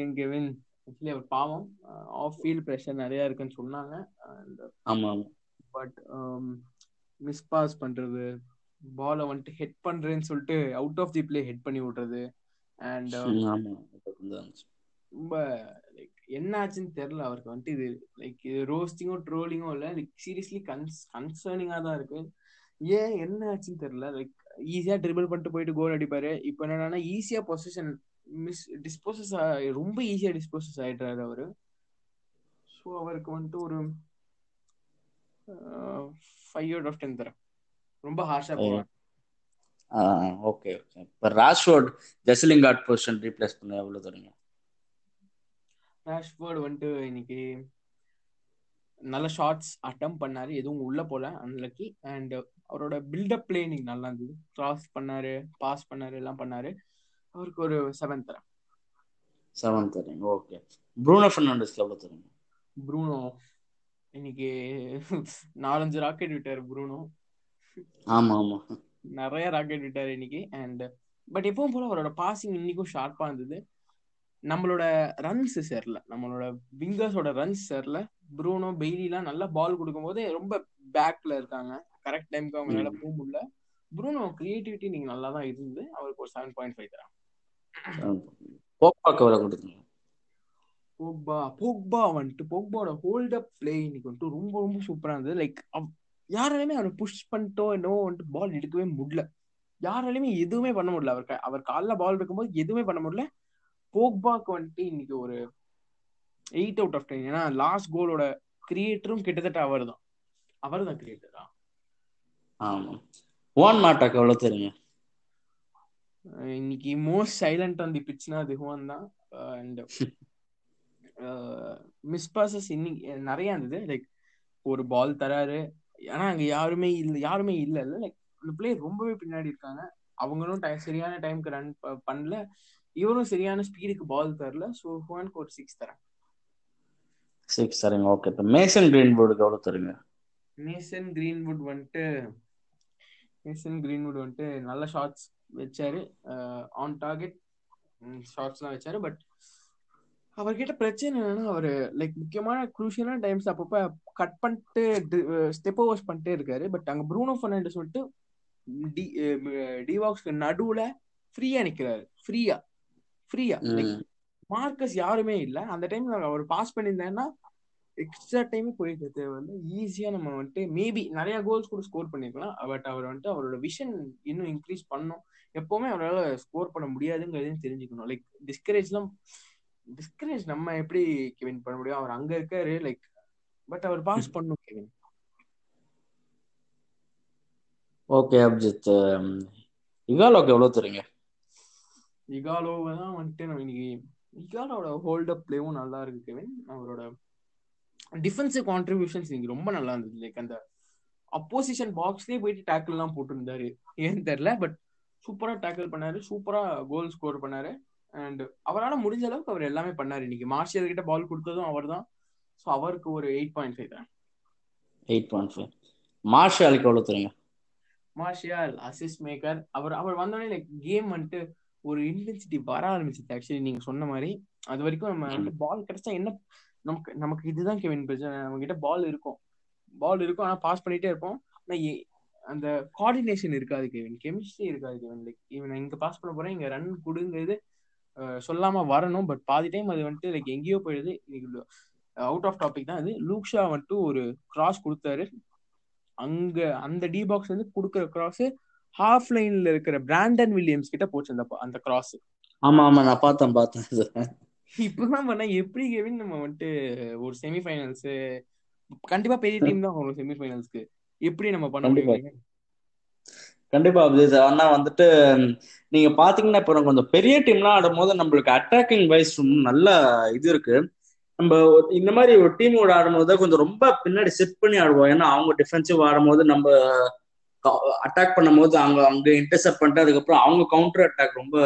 என் கெவின். ஆக்சுவலி அவர் பாவம். ஆஃப் ஃபீல்ட் ப்ரெஷர் நிறைய இருக்குன்னு சொன்னாங்க. அண்ட் ஆமா ஆமா. பட் மிஸ் பாஸ் பண்றது பாலை வந்துட்டு ஹெட் பண்றேன்னு சொல்லிட்டு out of the play head பண்ணி விடுறது. அண்ட் ரொம்ப லைக் என்ன ஆச்சுன்னு தெரியல. அவருக்கு வந்துட்டு இது லைக் இது ரோஸ்டிங்கோ ட்ரோலிங்கோ இல்ல லைக் சீரியஸ்லி கன்ஸ் கன்சர்னிங்கா தான் இருக்கு. ஏன் என்ன ஆச்சுன்னு தெரியல. லைக் ஈஸியா ட்ரிபிள் பண்ணிட்டு போயிட்டு கோல் அடிப்பாரு. இப்போ என்னன்னா ஈஸியா பொசிஷன் மிஸ் டிஸ்போசஸ் ரொம்ப ஈஸியா டிஸ்போசஸ் ஆயிடுறாரு அவரு. ஸோ அவருக்கு வந்துட்டு ஒரு ஃபைவ் அவுட் ஆஃப் டென் தரேன். ரொம்ப ஹார்ஷா போவாங்க ஓகே ஓகே இப்போ ராஷ்வர்ட் ஜெசலிங்கார்ட் பொசிஷன் ரீப்ளேஸ் பண்ண எவ்வளோ தருங்க? ராஷ்வர்ட் வந்துட்டு இன்னைக்கு நல்ல ஷார்ட்ஸ் அட்டம் பண்ணாரு. எதுவும் உள்ள போல அன்லக்கி அண்ட் அவரோட பில்டப் பிளே இன்னைக்கு நல்லா இருந்தது. கிராஸ் பண்ணாரு பாஸ் பண்ணாரு எல்லாம் பண்ணாரு. அவருக்கு ஒரு செவன் தரேன் செவன் தரீங்க ஓகே ப்ரூனோ ஃபெர்னாண்டஸ்க்கு எவ்வளோ தருங்க ப்ரூனோ இன்னைக்கு நாலஞ்சு ராக்கெட் விட்டாரு ப்ரூனோ ஆமா ஆமா. நிறைய ராக்கெட் விட்டாரு இன்னைக்கு. அண்ட் பட் எப்பவும் போல அவரோட பாசிங் இன்னைக்கும் ஷார்ப்பா இருந்தது. நம்மளோட ரன்ஸ் சேரல. நம்மளோட விங்கர்ஸோட ரன்ஸ் சேரல. ப்ரூனோ பெய்லிலாம் நல்லா பால் கொடுக்கும் போது ரொம்ப பேக்ல இருக்காங்க. கரெக்ட் டைம்க்கு அவங்களால போக முடியல. ப்ரூனோ கிரியேட்டிவிட்டி நீங்க நல்லா தான் இருந்தது. அவருக்கு ஒரு செவன் பாயிண்ட் ஃபைவ் தரான் கொடுத்துருங்க போக்பா போக்பா வந்துட்டு போக்பாவோட ஹோல்ட் அப் பிளே இன்னைக்கு வந்துட்டு ரொம்ப ரொம்ப சூப்பரா இருந்தது. லைக் யாராலுமே அவனை புஷ் பண்ணிட்டோ என்னவோ வந்துட்டு பால் எடுக்கவே முடியல. யாராலுமே எதுவுமே பண்ண முடியல. அவர் அவர் காலில் பால் இருக்கும்போது எதுவுமே பண்ண முடியல. போக்பாக்கு வந்துட்டு இன்னைக்கு ஒரு எயிட் அவுட் ஆஃப் டென் ஏன்னா லாஸ்ட் கோலோட கிரியேட்டரும் கிட்டத்தட்ட அவர் தான் அவர் தான் கிரியேட்டரா ஆமா. ஓன் மாட்டாக்கு எவ்வளோ இன்னைக்கு மோஸ்ட் சைலண்ட் ஆன் தி பிச்னா அது ஹோன் தான். அண்ட் மிஸ் பாசஸ் இன்னைக்கு நிறைய இருந்தது. லைக் ஒரு பால் தராரு. ஆனா அங்க யாருமே இல்ல யாருமே இல்ல. இல்ல லைக் அந்த பிளேயர் ரொம்பவே பின்னாடி இருக்காங்க. அவங்களும் சரியான டைம்க்கு ரன் பண்ணல. இவரும் சரியான ஸ்பீடுக்கு பால் தரல. ஸோ ஹோனுக்கு ஒரு சிக்ஸ் தரேன் சிக்ஸ் சரிங்க ஓகே இப்போ மேசன் கிரீன்வுட்டுக்கு எவ்வளோ தருங்க? மேசன் கிரீன்வுட் வந்துட்டு மேசன் கிரீன்வுட் வந்துட்டு நல்ல ஷாட்ஸ் வச்சாரு. ஆன் டார்கெட் ஷாட்ஸ்லாம் வச்சாரு. பட் அவர்கிட்ட பிரச்சனை என்னன்னா அவர் லைக் முக்கியமான குரூஷியலான டைம்ஸ் அப்பப்ப கட் பண்ணிட்டு ஸ்டெப் ஓவர்ஸ் பண்ணிட்டே இருக்காரு. பட் அங்க ப்ரூனோ ஃபெர்னாண்டஸ் வந்துட்டு டி டிவாக்ஸ்க்கு நடுவுல ஃப்ரீயா நிக்கிறாரு. ஃப்ரீயா ஃப்ரீயா லைக் மார்க்கஸ் யாருமே இல்ல. அந்த டைம்ல அவர் பாஸ் பண்ணியிருந்தேன்னா எக்ஸ்ட்ரா டைம் போயிருக்க தேவையில்ல ஈஸியா நம்ம வந்துட்டு மேபி நிறைய கோல்ஸ் கூட ஸ்கோர் பண்ணிருக்கலாம். பட் அவர் வந்துட்டு அவரோட விஷன் இன்னும் இன்க்ரீஸ் பண்ணும். எப்பவுமே அவரால் ஸ்கோர் பண்ண முடியாதுங்கிறதையும் தெரிஞ்சுக்கணும். லைக் டிஸ்கரேஜ்லாம் டிஸ்கரேஜ் நம்ம எப்படி கெவின் பண்ண முடியும்? அவர் அங்க இருக்காரு லைக் பட் அவர் பாஸ் பண்ணும் கெவின் ஓகே அபிஜித் இகாலோக்கு எவ்வளோ தருங்க இகாலோவை தான் வந்துட்டு நம்ம இன்னைக்கு இகாலோட ஹோல்ட் அப் பிளேவும் நல்லா இருக்கு கெவின் அவரோட டிஃபென்சிவ் கான்ட்ரிபியூஷன்ஸ் இன்னைக்கு ரொம்ப நல்லா இருந்தது. லைக் அந்த அப்போசிஷன் பாக்ஸ்லயே போயிட்டு டேக்கிள் எல்லாம் போட்டிருந்தாரு. ஏன்னு தெரியல பட் சூப்பரா டேக்கிள் பண்ணாரு. சூப்பரா கோல் ஸ்கோர் பண்ணாரு. அண்ட் அவரால் முடிஞ்ச அளவுக்கு அவர் எல்லாமே பண்ணாரு இன்னைக்கு. மார்ஷியல் கிட்ட பால் கொடுத்ததும் அவர் தான் ஸோ அவருக்கு ஒரு எயிட் பாயிண்ட் ஃபைவ் தான். எயிட் பாயிண்ட் ஃபைவ் மார்ஷியாலுக்கு எவ்வளோ தருங்க மார்ஷியால் அசிஸ்ட் மேக்கர் அவர் அவர் வந்தோடனே லைக் கேம் வந்துட்டு ஒரு இன்டென்சிட்டி வர ஆரம்பிச்சிச்சு. ஆக்சுவலி நீங்க சொன்ன மாதிரி அது வரைக்கும் நம்ம வந்து பால் கிடைச்சா என்ன நமக்கு நமக்கு இதுதான் கெவின் பிரச்சனை. நம்ம கிட்ட பால் இருக்கும். பால் இருக்கும் ஆனா பாஸ் பண்ணிட்டே இருப்போம். ஆனா அந்த கோஆர்டினேஷன் இருக்காது கெவின் கெமிஸ்ட்ரி இருக்காது கெவின் லைக் இவன் இங்க பாஸ் பண்ண போறேன் இங்க ரன் கொடுங்கிறது சொல்லாம வரணும் பட் பாதி டைம் அது வந்துட்டு லைக் எங்கேயோ போயிடுது. இன்னைக்கு அவுட் ஆஃப் டாபிக் தான் அது லூக்ஷா வந்துட்டு ஒரு கிராஸ் கொடுத்தாரு. அங்க அந்த டி பாக்ஸ் வந்து கொடுக்குற கிராஸ் ஹாஃப் லைன்ல இருக்கிற பிராண்டன் வில்லியம்ஸ் கிட்ட போச்சு அந்த அந்த கிராஸ் ஆமா ஆமா நான் பார்த்தேன் பார்த்தேன் இப்பதான் பண்ணா எப்படி கெவின் நம்ம வந்துட்டு ஒரு செமிஃபைனல்ஸ் கண்டிப்பா பெரிய டீம் தான் வரும் செமிஃபைனல்ஸ்க்கு எப்படி நம்ம பண்ண. முடியும் கண்டிப்பா. அபிஜித் ஆனா வந்துட்டு நீங்க பாத்தீங்கன்னா இப்போ கொஞ்சம் பெரிய டீம்லாம் ஆடும்போது நம்மளுக்கு அட்டாக்கிங் வைஸ் நல்ல இது இருக்கு. நம்ம இந்த மாதிரி ஒரு டீமோட ஆடும்போது கொஞ்சம் ரொம்ப பின்னாடி செட் பண்ணி ஆடுவோம். ஏன்னா அவங்க டிஃபென்சிவ் ஆடும்போது நம்ம அட்டாக் பண்ணும்போது அங்க அங்க இன்டர்செப்ட் பண்ணிட்டு அதுக்கப்புறம் அவங்க கவுண்டர் அட்டாக் ரொம்ப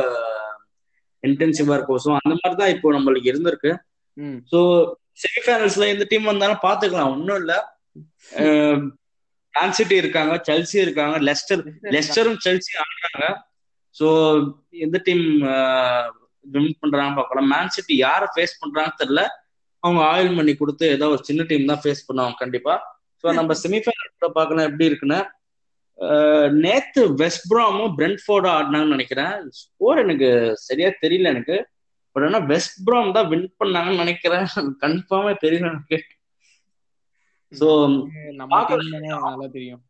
இன்டென்சிவா இருக்கும். ஸோ அந்த மாதிரி தான் இப்போ நம்மளுக்கு இருந்திருக்கு. ஸோ செமிஃபைனல்ஸ்ல எந்த டீம் வந்தாலும் பாத்துக்கலாம். ஒன்றும் இல்ல. [laughs] சிட்டி இருக்காங்க செல்சி இருக்காங்க லெஸ்டர் லெஸ்டரும் செல்சி ஆடுறாங்க. ஸோ எந்த டீம் வின் பண்றாங்க பார்க்கலாம். மேன் சிட்டி யாரை ஃபேஸ் பண்றாங்கன்னு தெரியல. அவங்க ஆயில் மணி கொடுத்து ஏதோ ஒரு சின்ன டீம் தான் ஃபேஸ் பண்ணுவாங்க கண்டிப்பா. ஸோ நம்ம செமிஃபைனல் பார்க்கலாம் எப்படி இருக்குன்னு. நேத்து வெஸ்ட் ப்ராமும் பிரென்ஃபோர்டும் ஆடினாங்கன்னு நினைக்கிறேன். ஸ்கோர் எனக்கு சரியா தெரியல எனக்கு. பட் ஆனா வெஸ்ட் ப்ராம் தான் வின் பண்ணாங்கன்னு நினைக்கிறேன். [laughs] கன்ஃபார்மா தெரியல எனக்கு ஸோ நம்ம பார்க்கலாம். டீம் தானே நல்லா தெரியும்.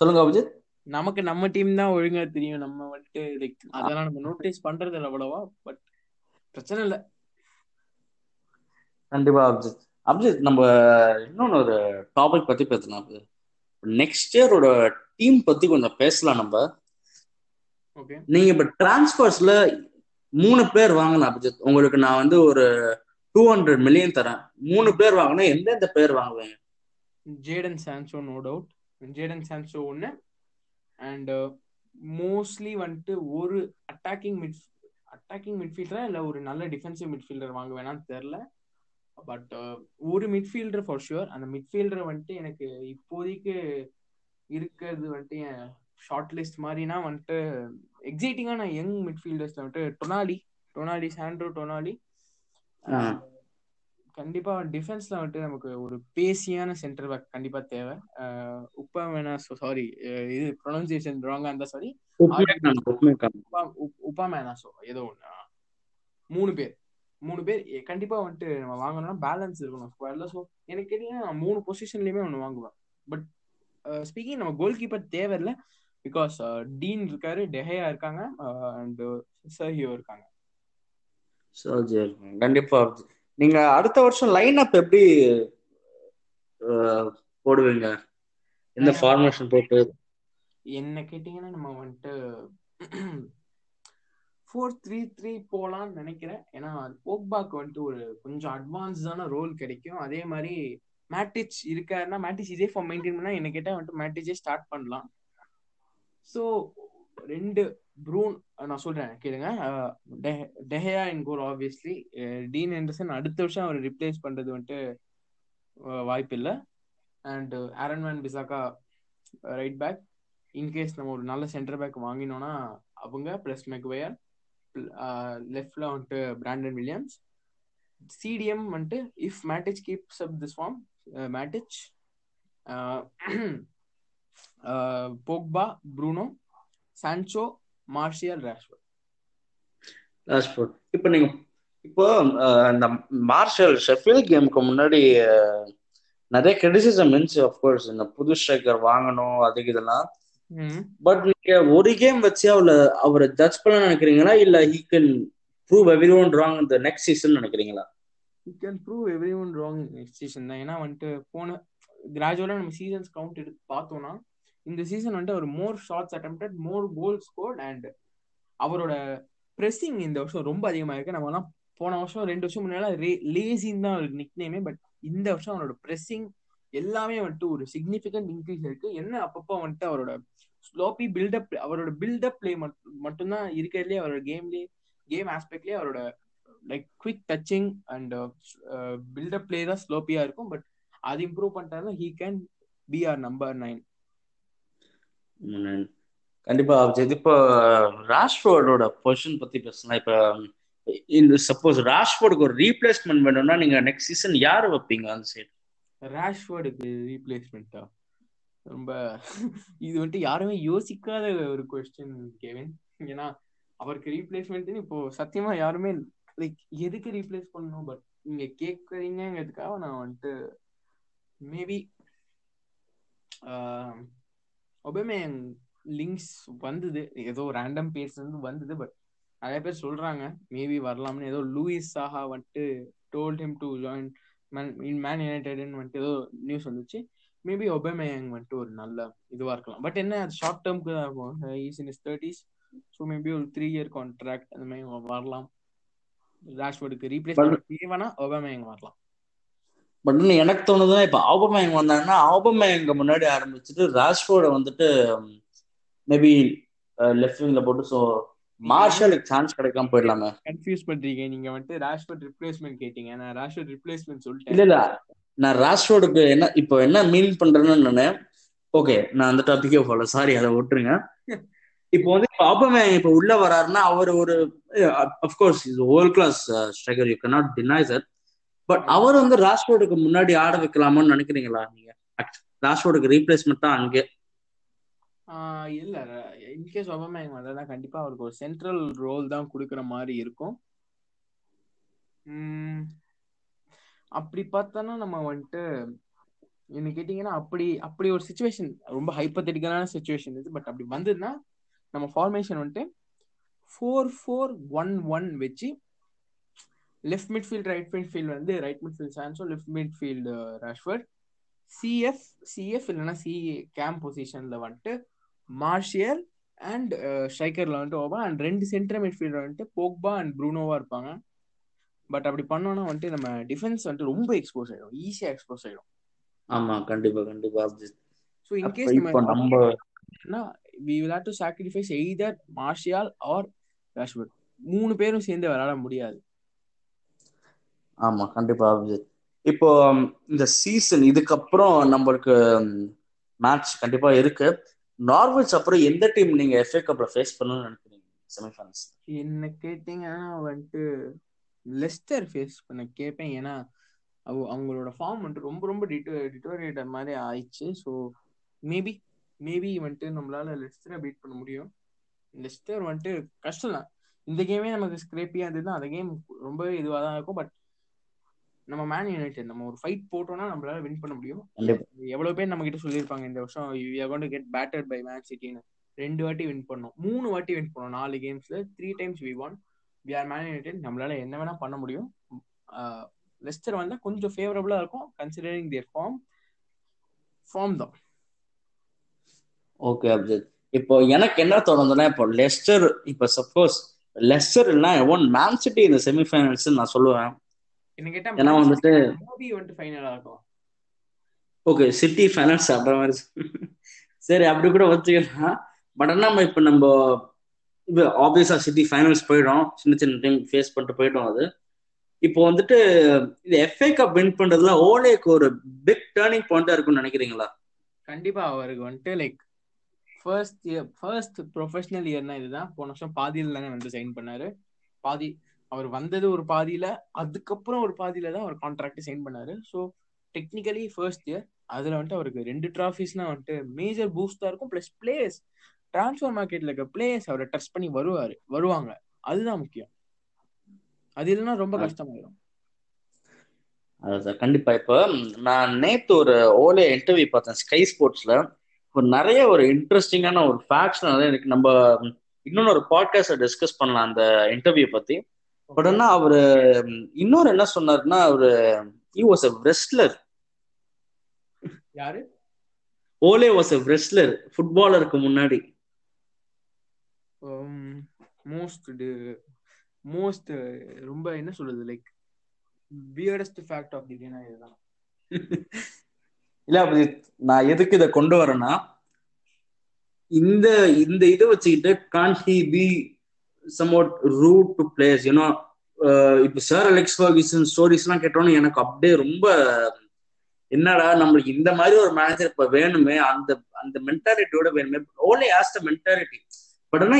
சொல்லுங்க அபிஜித். நமக்கு நம்ம டீம் தான் ஒழுங்கா தெரியும். நம்ம வந்துட்டு லைக் அதெல்லாம் நம்ம நோட்டீஸ் பண்றது இல்ல அவ்வளவா பட் பிரச்சனை இல்ல. கண்டிப்பா அபிஜித். அபிஜித் நம்ம இன்னொன்னு ஒரு டாபிக் பத்தி பேசலாம் நெக்ஸ்ட் இயரோட டீம் பத்தி கொஞ்சம் பேசலாம் நம்ம. ஓகே நீங்க இப்ப டிரான்ஸ்பர்ஸ்ல மூணு பேர் வாங்கலாம் அபிஜித். உங்களுக்கு நான் வந்து ஒரு டூ ஹண்ட்ரட் மில்லியன் தரேன். மூணு பேர் வாங்கினா எந்தெந்த பேர் வாங்குவீங்க Jadon Sancho no doubt Jadon Sancho ஒன்று அண்ட் மோஸ்ட்லி வந்துட்டு ஒரு அட்டாக்கிங் மிட் அட்டாக்கிங் மிட்ஃபீல்டரா இல்லை ஒரு நல்ல டிஃபென்சிவ் மிட்ஃபீல்டர் வாங்க வேணாம்னு தெரில பட் ஒரு மிட்ஃபீல்டர் ஃபார் ஷுர் அந்த மிட்ஃபீல்டர் வந்துட்டு எனக்கு இப்போதைக்கு இருக்கிறது வந்துட்டு என் ஷார்ட் லிஸ்ட் மாதிரினா வந்துட்டு எக்ஸைட்டிங்கான யங் மிட்ஃபீல்டர்ஸ்ல வந்துட்டு டொனாலி டொனாலி சாண்ட்ரோ டொனாலி. கண்டிப்பா டிஃபென்ஸ்ல வந்துட்டு நமக்கு ஒரு பேசியான சென்டர் பேக் கண்டிப்பா தேவை. உப்பா வேணா சாரி இது ப்ரொனன்சியேஷன் ராங்கா இருந்தா சாரி. உப்பா உப்- உப்பா மேனாசோ ஏதோ ஒண்ணு. மூணு பேர் மூணு பேர் கண்டிப்பா வந்துட்டு நம்ம வாங்கணும்னா பேலன்ஸ் இருக்கணும். ஸ்குவாட்ல ஸோ எனக்கு கேட்டீங்கன்னா மூணு பொசிஷன்லயுமே ஒன்று வாங்குவேன். பட் ஸ்பீக்கிங் நம்ம கோல் கீப்பர் தேவையில்ல பிகாஸ் டீன் இருக்காரு டெஹையா இருக்காங்க அண்ட் சர்ஹியோ இருக்காங்க. கண்டிப்பா. நீங்க அடுத்த வருஷம் லைன் அப் எப்படி போடுவீங்க? up- ஃபார்மேஷன் போட்டு? என்ன கேட்டீங்கன்னா நம்ம வந்துட்டு ஃபோர் த்ரீ த்ரீ போலாம்னு நினைக்கிறேன். ஏன்னா போக்பாக்கு வந்துட்டு ஒரு கொஞ்சம் அட்வான்ஸ்டான ரோல் கிடைக்கும். அதே மாதிரி மேட்டிச் இருக்காருன்னா மேட்டிச் இதே ஃபார்ம் மெயின்டைன் பண்ணா என்ன கேட்டா வந்துட்டு மேட்டிச்சே ஸ்டார்ட் பண்ணலாம். ஸோ ரெண்டு ப்ரூன் நான் சொல்றேன் கேளுங்க. De Gea in goal obviously Dean Henderson அடுத்த வருஷம் அவர் ரிப்ளேஸ் பண்றது வந்துட்டு வாய்ப்பு இல்லை and Aaron Wan Bissaka right back in case நம்ம ஒரு நல்ல சென்டர் பேக் வாங்கினோம்னா அவங்க ப்ளஸ் மெக்வயர் லெஃப்ட்ல வந்துட்டு பிராண்டன் வில்லியம்ஸ் சிடிஎம் வந்துட்டு if Matic keeps up this form Matic Pogba Bruno Sancho Martial Rashford Rashford இப்போ நீங்க இப்போ இந்த மார்ஷல் ஷெஃபில் கேமுக்கு முன்னாடி நிறைய கிரிட்டிசிசம் இருந்துச்சு அஃப்கோர்ஸ் இந்த புது ஸ்ட்ரைக்கர் வாங்கணும் அதுக்கு இதெல்லாம். பட் நீங்க ஒரு கேம் வச்சு அவள அவரை ஜட்ஜ் பண்ண நினைக்கிறீங்களா? இல்ல he can prove everyone wrong இந்த நெக்ஸ்ட் சீசன் நினைக்கிறீங்களா? You can prove everyone wrong next season தான். ஏன்னா வந்துட்டு போன கிராஜுவலாக நம்ம சீசன்ஸ் கவுண்ட் எடுத்து பார்த்தோம்னா இந்த சீசன் வந்துட்டு அவர் more shots attempted more goal scored and அவரோட ப்ரெஸ்ஸிங் இந்த வருஷம் ரொம்ப அதிகமாக இருக்கு. நம்மலாம் போன வருஷம் ரெண்டு வருஷம் முன்னாடி லேசின்னு தான் அவருக்கு நிக்னேமே பட் இந்த வருஷம் அவரோட ப்ரெஸ்ஸிங் எல்லாமே வந்துட்டு ஒரு சிக்னிஃபிகண்ட் இன்க்ரீஸ் இருக்கு. என்ன அப்பப்போ வந்துட்டு அவரோட ஸ்லோப்பி பில்டப் அவரோட பில்டப் பிளே மட்டும்தான் இருக்கிறதுலே அவரோட கேம்லேயே கேம் ஆஸ்பெக்ட்லேயே அவரோட like quick touching and buildup play தான் ஸ்லோப்பியா இருக்கும். பட் அது இம்ப்ரூவ் பண்ணிட்டாருன்னா he can be our number nine கண்டிப்பா அபிஜித். இப்போ ராஷ்ஃபோர்டோட பொசிஷன் பத்தி பேசலாம். இப்போ இந்த சப்போஸ் ராஷ்ஃபோர்டுக்கு ஒரு ரீப்ளேஸ்மெண்ட் வேணும்னா நீங்க நெக்ஸ்ட் சீசன் யார் வைப்பீங்க அந்த சைடு ராஷ்ஃபோர்டுக்கு ரீப்ளேஸ்மெண்ட்டா ரொம்ப இது வந்துட்டு யாருமே யோசிக்காத ஒரு கொஸ்டின் கேவின். ஏன்னா அவருக்கு ரீப்ளேஸ்மெண்ட்னு இப்போ சத்தியமா யாருமே லைக் எதுக்கு ரீப்ளேஸ் பண்ணணும்? பட் நீங்க கேட்குறீங்கிறதுக்காக நான் வந்துட்டு மேபி ஒபேமே லிங்க்ஸ் வந்தது. ஏதோ ரேண்டம் பேர்ஸ் வந்து வந்தது பட் நிறைய பேர் சொல்றாங்க. மேபி வரலாம்னு. ஏதோ லூயிஸ் சாஹா வந்துட்டு told him to join Man Man யுனைடெட்னு வந்துட்டு ஏதோ நியூஸ் வந்துச்சு. மேபி ஒபேமேயங் வந்துட்டு ஒரு நல்ல இதுவா இருக்கலாம். பட் என்ன அது ஷார்ட் டேர்ம்க்கு தான் இருக்கும். He's in his thirties so maybe ஒரு த்ரீ இயர் கான்ட்ராக்ட் அந்த மாதிரி வரலாம். ராஷ்வர்டுக்கு ரீப்ளேஸ் பண்ண தேவைன்னா ஒபேமேயங் வரலாம். பட் இன்னும் எனக்கு தோணுதுன்னா இப்ப ஆபமேயங் வந்தாங்கன்னா ஆபமேயங்க முன்னாடி ஆரம்பிச்சுட்டு ராஷ்போர்டை வந்துட்டு மேபி லெஃப்ட் விங்ல போட்டு ஸோ மார்ஷலுக்கு சான்ஸ் கிடைக்காம போயிடலாமே. கன்ஃபியூஸ் பண்றீங்க. நீங்க வந்துட்டு ராஷ்வர்ட் ரிப்ளேஸ்மெண்ட் கேட்டீங்க. நான் ராஷ்வர்ட் ரிப்ளேஸ்மெண்ட் இல்ல சொல்லிட்டேன். இல்ல நான் ராஷ்போர்டுக்கு என்ன இப்போ என்ன மீன் பண்றேன்னு நானு ஓகே நான் அந்த டாபிக்கே போல சாரி அதை விட்டுருங்க. இப்போ வந்து இப்போ ஆபமேயங் இப்போ உள்ள வராருன்னா அவர் ஒரு of course is whole class striker you cannot deny that. But அவர் வந்து ராஷ்போர்டுக்கு முன்னாடி ஆட வைக்கலாமான்னு நினைக்கிறீங்களா நீங்க? ராஷ்போர்டுக்கு ரீப்ளேஸ்மெண்ட் தான் அங்கே. இல்ல. இன்கேஸ் ஒபமேயங் வந்தா கண்டிப்பா அவருக்கு ஒரு சென்ட்ரல் ரோல் தான் கொடுக்குற மாதிரி இருக்கும். அப்படி பார்த்தோன்னா நம்ம வந்துட்டு என்ன கேட்டீங்கன்னா அப்படி அப்படி ஒரு சுச்சுவேஷன் ரொம்ப ஹைப்பத்தட்டிக்கலான சுச்சுவேஷன் இது. பட் அப்படி வந்ததுன்னா நம்ம ஃபார்மேஷன் வந்துட்டு ஃபோர் ஃபோர் ஒன் ஒன் வச்சு லெஃப்ட் மிட்ஃபீல்ட் ரைட் மிட்ஃபீல்ட் வந்து right midfield Sancho left midfield Rashford CF CF இல்லைன்னா சி கேம் பொசிஷன்ல வந்துட்டு மார்ஷியல் அண்ட் ஸ்ட்ரைக்கர்ல வந்துட்டு ஓபா அண்ட் ரெண்டு சென்டர் மிட்ஃபீல்டர் வந்துட்டு போக்பா அண்ட் ப்ரூனோவா இருப்பாங்க. பட் அப்படி பண்ணோம்னா வந்துட்டு நம்ம டிஃபென்ஸ் வந்துட்டு ரொம்ப எக்ஸ்போஸ் ஆயிடும். ஈஸியா எக்ஸ்போஸ் ஆயிடும். ஆமா கண்டிப்பா கண்டிப்பா ஸோ இன்கேஸ் நம்ம we will have to sacrifice either Martial or Rashford மூணு பேரும் சேர்ந்து விளையாட முடியாது. ஆமா கண்டிப்பா அபிஜித். இப்போ இந்த சீசன் இதுக்கப்புறம் நம்மளுக்கு மேட்ச் கண்டிப்பா இருக்கு. நார்வெஜ் அப்புறம் எந்த டீம் நீங்க எஃப்ஏ கப்ல ஃபேஸ் பண்ணணும்னு நினைக்கிறீங்க? செமிஃபைனல்ஸ் என்ன கேட்டீங்கன்னா வந்துட்டு லெஸ்டர் ஃபேஸ் பண்ண கேட்பேன் ஏன்னா அவங்களோட ஃபார்ம் வந்துட்டு ரொம்ப ரொம்ப டிட்டோ டிட்டோரியேட்டர் மாதிரி ஆயிடுச்சு. ஸோ மேபி மேபி வந்துட்டு நம்மளால லெஸ்டரை பீட் பண்ண முடியும். லெஸ்டர் வந்துட்டு கஷ்டம் தான் இந்த கேமே நமக்கு ஸ்க்ரேப்பியாக இருந்ததுன்னா அந்த கேம் ரொம்பவே இதுவாக தான் இருக்கும். பட் நம்ம மேன் யுனைடெட் நம்ம ஒரு ஃபைட் போட்டோம்னா நம்மளால வின் பண்ண முடியும். எவ்வளவு பேர் நம்ம கிட்ட சொல்லியிருப்பாங்க இந்த வருஷம் you are going to get battered by Man சிட்டின்னு ரெண்டு வாட்டி வின் பண்ணோம். மூணு வாட்டி வின் பண்ணோம். நாலு கேம்ஸ்ல three times we won we are Man United நம்மளால என்ன வேணா பண்ண முடியும். லெஸ்டர் வந்தா கொஞ்சம் ஃபேவரபிளா இருக்கும். கன்சிடரிங் தியர் ஃபார்ம் ஃபார்ம் தான். ஓகே அபிஜித் இப்போ எனக்கு என்ன தோணுதுன்னா இப்போ லெஸ்டர் இப்போ சப்போஸ் லெஸ்டர் இல்லைன்னா ஒன் மேன் சிட்டி இந்த செமிஃபைனல்ஸ் நான் சொல்லுவேன். என்ன கேட்டா ஏன்னா வந்துட்டு மூவி வந்துட்டு ஃபைனலா இருக்கும். ஓகே சிட்டி ஃபைனல்ஸ் மாதிரி சொல்லு. சரி அப்படி கூட வச்சுக்கலாம் பட் ஆனால் நம்ம இப்போ நம்ம இது ஆப்வியஸா சிட்டி ஃபைனல்ஸ் போயிடும். சின்ன சின்ன டைம் ஃபேஸ் பண்ணிட்டு போயிட்டோம் அது. இப்போ வந்துட்டு இது எஃப்ஏ கப் வின் பண்றதுல ஓலேக்கு ஒரு பிக் டேர்னிங் பாயிண்டா இருக்கும்னு நினைக்கிறீங்களா? கண்டிப்பா அவருக்கு வந்துட்டு like first year first professional இயர்னா இதுதான். போன வருஷம் பாதியில தானே வந்து சைன் பண்ணாரு. பாதி அவர் வந்தது ஒரு பாதியில அதுக்கப்புறம் ஒரு பாதியில தான் அவர் கான்ட்ராக்ட் சைன் பண்ணாரு. ஸோ டெக்னிக்கலி ஃபர்ஸ்ட் இயர் அதுல வந்துட்டு அவருக்கு ரெண்டு டிராஃபிஸ்லாம் வந்துட்டு மேஜர் பூஸ்டா இருக்கும். பிளஸ் பிளேயர்ஸ் டிரான்ஸ்ஃபர் மார்க்கெட்ல இருக்க பிளேயர்ஸ் அவரை டச் பண்ணி வருவாரு வருவாங்க. அதுதான் முக்கியம். அது இல்லைன்னா ரொம்ப கஷ்டமாயிடும் கண்டிப்பா. இப்போ நான் நேத்து ஒரு ஓலே இன்டர்வியூ பார்த்தேன் ஸ்கை ஸ்போர்ட்ஸ்ல ஒரு நிறைய ஒரு இன்ட்ரெஸ்டிங்கான ஒரு ஃபேக்ட்ஸ் நிறைய இருக்கு. நம்ம இன்னொன்னு ஒரு பாட்காஸ்ட் டிஸ்கஸ் பண்ணலாம் அந்த இன்டர்வியூ பத்தி. பட் ஆனா அவரு இன்னொரு என்ன சொன்னாருன்னா அவரு ஹி வாஸ் அ ரெஸ்லர் யாரு? ஓலே வாஸ் அ ரெஸ்லர் ஃபுட்பாலருக்கு முன்னாடி. மோஸ்ட் மோஸ்ட் ரொம்ப என்ன சொல்றது like weirdest fact of the டேனா இதுதான். [laughs] இல்ல அப்படி நான் எதுக்கு இதை கொண்டு வரேன்னா இந்த இந்த இதை வச்சுக்கிட்டு can he be somewhat rude to players you know இப்போ சார் அலெக்ஸ் ஃபர்கிசன் ஸ்டோரிஸ் எல்லாம் கேட்டோன்னு எனக்கு அப்படியே ரொம்ப என்னடா நம்மளுக்கு இந்த மாதிரி ஒரு மேனேஜர் இப்போ வேணுமே அந்த அந்த மென்டாலிட்டியோட வேணுமே. Only as the mentality but ஆனா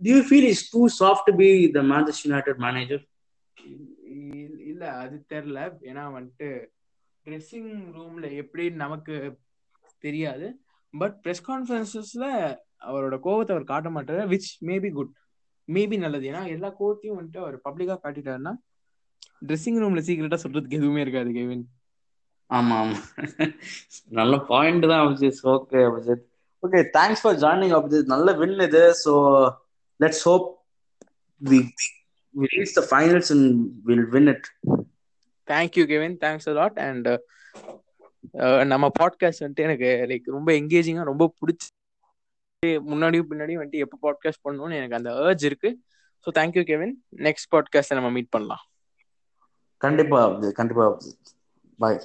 do you feel is too soft be the Manchester United manager இல்ல அது தெரியல ஏன்னா வந்துட்டு ட்ரெஸ்ஸிங் ரூம்ல எப்படி நமக்கு தெரியாது. பட் ப்ரெஸ் கான்ஃபரன்சஸ்ல அவரோட கோவத்தை அவர் காட்ட மாட்டாரு விச் மேபி குட் மேபி நல்லது. ஏன்னா எல்லா கோவத்தையும் வந்துட்டு அவர் பப்ளிக்கா காட்டிட்டாருன்னா ட்ரெஸ்ஸிங் ரூம்ல சீக்கிரட்டா சொல்றதுக்கு எதுவுமே இருக்காது கெவின் ஆமா ஆமா. நல்ல பாயிண்ட் தான் Abhijit. Okay Abhijit. Okay thanks for joining Abhijit. நல்ல வின் இது. So let's hope we we reach the finals and we'll win it. Thank you Kevin thanks lot and நம்ம பாட்காஸ்ட் வந்துட்டு எனக்கு லைக் ரொம்ப எங்கேஜிங்காக ரொம்ப பிடிச்சி முன்னாடியும் பின்னாடியும் வந்துட்டு எப்போ பாட்காஸ்ட் பண்ணணும்னு எனக்கு அந்த ஏர்ஜ் இருக்கு. ஸோ தேங்க்யூ கெவின் நெக்ஸ்ட் பாட்காஸ்ட்டை நம்ம மீட் பண்ணலாம். கண்டிப்பா கண்டிப்பா. பாய்